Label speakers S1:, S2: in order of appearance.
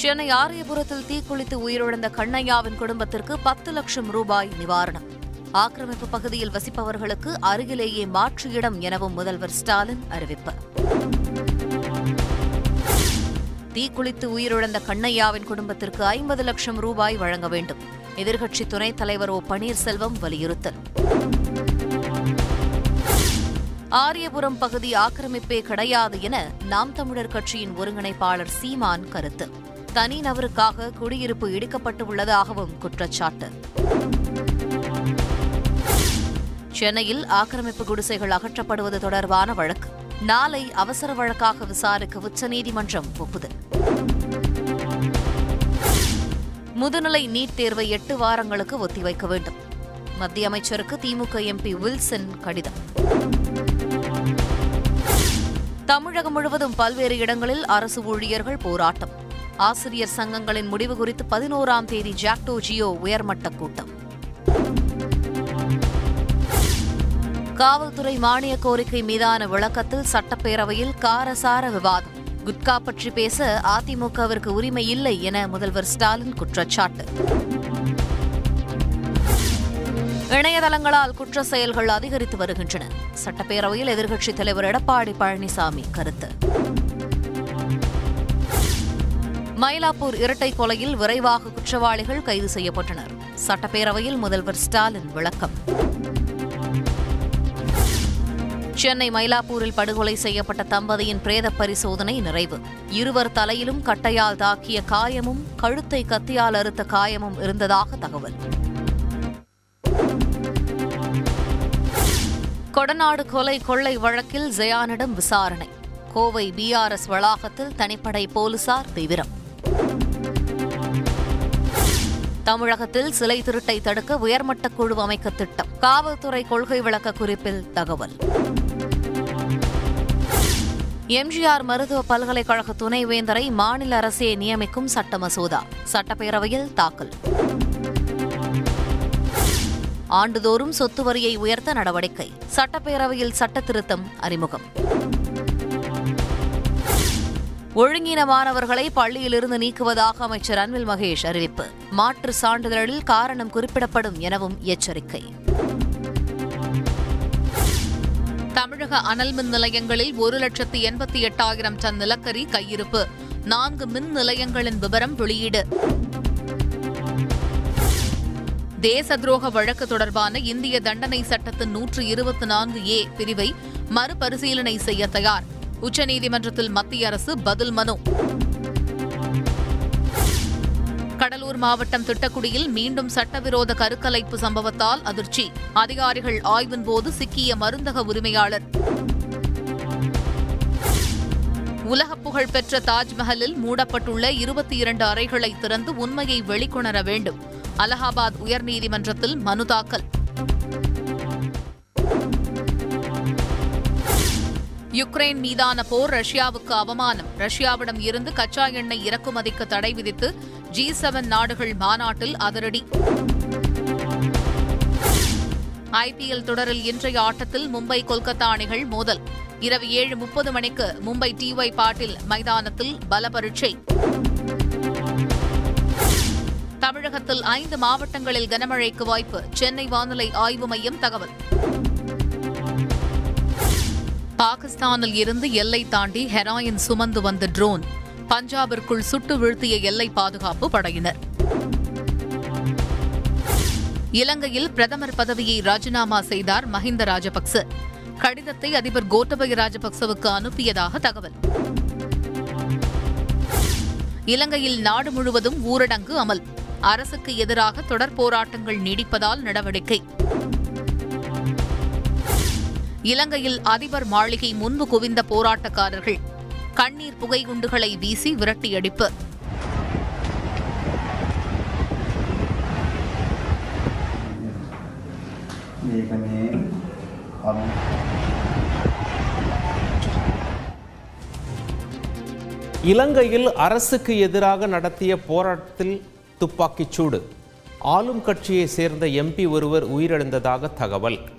S1: சென்னை ஆரியபுரத்தில் தீக்குளித்து உயிரிழந்த கண்ணையாவின் குடும்பத்திற்கு பத்து லட்சம் ரூபாய் நிவாரணம். ஆக்கிரமிப்பு பகுதியில் வசிப்பவர்களுக்கு அருகிலேயே மாற்று இடம் எனவும் முதல்வர் ஸ்டாலின் அறிவிப்பு. தீக்குளித்து உயிரிழந்த கண்ணையாவின் குடும்பத்திற்கு ஐம்பது லட்சம் ரூபாய் வழங்க வேண்டும். எதிர்க்கட்சி துணைத் தலைவர் ஓ பன்னீர்செல்வம் வலியுறுத்தல். ஆரியபுரம் பகுதி ஆக்கிரமிப்பே கிடையாது என நாம் தமிழர் கட்சியின் ஒருங்கிணைப்பாளர் சீமான் கருத்து. தனிநபருக்காக குடியிருப்பு இடிக்கப்பட்டு உள்ளதாகவும் குற்றச்சாட்டு. சென்னையில் ஆக்கிரமிப்பு குடிசைகள் அகற்றப்படுவது தொடர்பான வழக்கு. நாளை அவசர வழக்காக விசாரிக்க உச்சநீதிமன்றம் ஒப்புதல். முதுநிலை நீட் தேர்வை எட்டு வாரங்களுக்கு ஒத்திவைக்க வேண்டும். மத்திய அமைச்சருக்கு திமுக எம்பி வில்சன் கடிதம். தமிழகம் முழுவதும் பல்வேறு இடங்களில் அரசு ஊழியர்கள் போராட்டம். ஆசிரியர் சங்கங்களின் முடிவு குறித்து பதினோராம் தேதி ஜாக்டோ ஜியோ உயர்மட்ட கூட்டம். காவல்துறை மானிய கோரிக்கை மீதான விளக்கத்தில் சட்டப்பேரவையில் காரசார விவாதம். குட்கா பற்றி பேச அதிமுகவிற்கு உரிமை இல்லை என முதல்வர் ஸ்டாலின் குற்றச்சாட்டு. இணையதளங்களால் குற்ற செயல்கள் அதிகரித்து வருகின்றன. சட்டப்பேரவையில் எதிர்க்கட்சித் தலைவர் எடப்பாடி பழனிசாமி கருத்து. மயிலாப்பூர் இரட்டை கொலையில் விரைவாக குற்றவாளிகள் கைது செய்யப்பட்டனர். சட்டப்பேரவையில் முதல்வர் ஸ்டாலின் விளக்கம். சென்னை மயிலாப்பூரில் படுகொலை செய்யப்பட்ட தம்பதியின் பிரேத பரிசோதனை நிறைவு. இருவர் தலையிலும் கட்டையால் தாக்கிய காயமும் கழுத்தை கத்தியால் அறுத்த காயமும் இருந்ததாக தகவல். கொடநாடு கொலை கொள்ளை வழக்கில் ஜெயானிடம் விசாரணை. கோவை பிஆர்எஸ் வளாகத்தில் தனிப்படை போலீசார் தீவிரம். தமிழகத்தில் சிலை திருட்டை தடுக்க உயர்மட்ட குழு அமைக்க திட்டம். காவல்துறை கொள்கை விளக்க குறிப்பில் தகவல். எம்ஜிஆர் மருத்துவ பல்கலைக்கழக துணைவேந்தரை மாநில அரசே நியமிக்கும் சட்ட மசோதா. சட்டப்பேரவையில் தாக்கல். ஆண்டுதோறும் சொத்து வரியை உயர்த்த நடவடிக்கை. சட்டப்பேரவையில் சட்ட திருத்தம் அறிமுகம். ஒழுங்கீன மாணவர்களை பள்ளியிலிருந்து நீக்குவதாக அமைச்சர் அன்பில் மகேஷ் அறிவிப்பு. மாற்று சான்றிதழில் காரணம் குறிப்பிடப்படும் எனவும் எச்சரிக்கை. தமிழக அனல் மின் நிலையங்களில் ஒரு லட்சத்து எண்பத்தி எட்டாயிரம் டன் நிலக்கரி கையிருப்பு. நான்கு மின் நிலையங்களின் விவரம் வெளியீடு. தேச துரோக வழக்கு தொடர்பான இந்திய தண்டனை சட்டத்தின் நூற்று இருபத்தி நான்கு ஏ பிரிவை மறுபரிசீலனை செய்ய தயார். உச்சநீதிமன்றத்தில் மத்திய அரசு பதில் மனு. கடலூர் மாவட்டம் திட்டக்குடியில் மீண்டும் சட்டவிரோத கருக்கலைப்பு சம்பவத்தால் அதிர்ச்சி. அதிகாரிகள் ஆய்வின் போது சிக்கிய மருந்தக உரிமையாளர். உலகப்புகழ் புகழ்பெற்ற தாஜ்மஹலில் மூடப்பட்டுள்ள இருபத்தி இரண்டு அறைகளை திறந்து உண்மையை வெளிக்கொணர வேண்டும். அலகாபாத் உயர்நீதிமன்றத்தில் மனு தாக்கல். யுக்ரைன் மீதான போர் ரஷ்யாவுக்கு அவமானம். ரஷ்யாவிடம் இருந்து கச்சா எண்ணெய் இறக்குமதிக்கு தடை விதித்து ஜி செவன் நாடுகள் மாநாட்டில் அதிரடி. ஐபிஎல் தொடரில் இன்றைய ஆட்டத்தில் மும்பை கொல்கத்தா அணிகள் மோதல். இரவு ஏழு முப்பது மணிக்கு மும்பை டிஒய் பாட்டில் மைதானத்தில் பல பரீட்சை தமிழகத்தில் ஐந்து மாவட்டங்களில் கனமழைக்கு வாய்ப்பு. சென்னை வானிலை ஆய்வு மையம் தகவல். பாகிஸ்தானில் இருந்து எல்லை தாண்டி ஹெராயின் சுமந்து வந்த ட்ரோன் பஞ்சாபிற்குள் சுட்டு வீழ்த்திய எல்லை பாதுகாப்பு படையினர். இலங்கையில் பிரதமர் பதவியை ராஜினாமா செய்தார் மஹிந்த ராஜபக்ச. கடிதத்தை அதிபர் கோத்தபய ராஜபக்சவுக்கு அனுப்பியதாக தகவல். இலங்கையில் நாடு முழுவதும் ஊரடங்கு அமல். அரசுக்கு எதிராக தொடர் போராட்டங்கள் நீடிப்பதால் நடவடிக்கை. இலங்கையில் அதிபர் மாளிகை முன்பு குவிந்த போராட்டக்காரர்கள் கண்ணீர் புகை குண்டுகளை வீசி விரட்டியடிப்பு.
S2: இலங்கையில் அரசுக்கு எதிராக நடத்திய போராட்டத்தில் துப்பாக்கிச்சூடு ஆளும் கட்சியை சேர்ந்த எம்பி ஒருவர் உயிரிழந்ததாக தகவல்.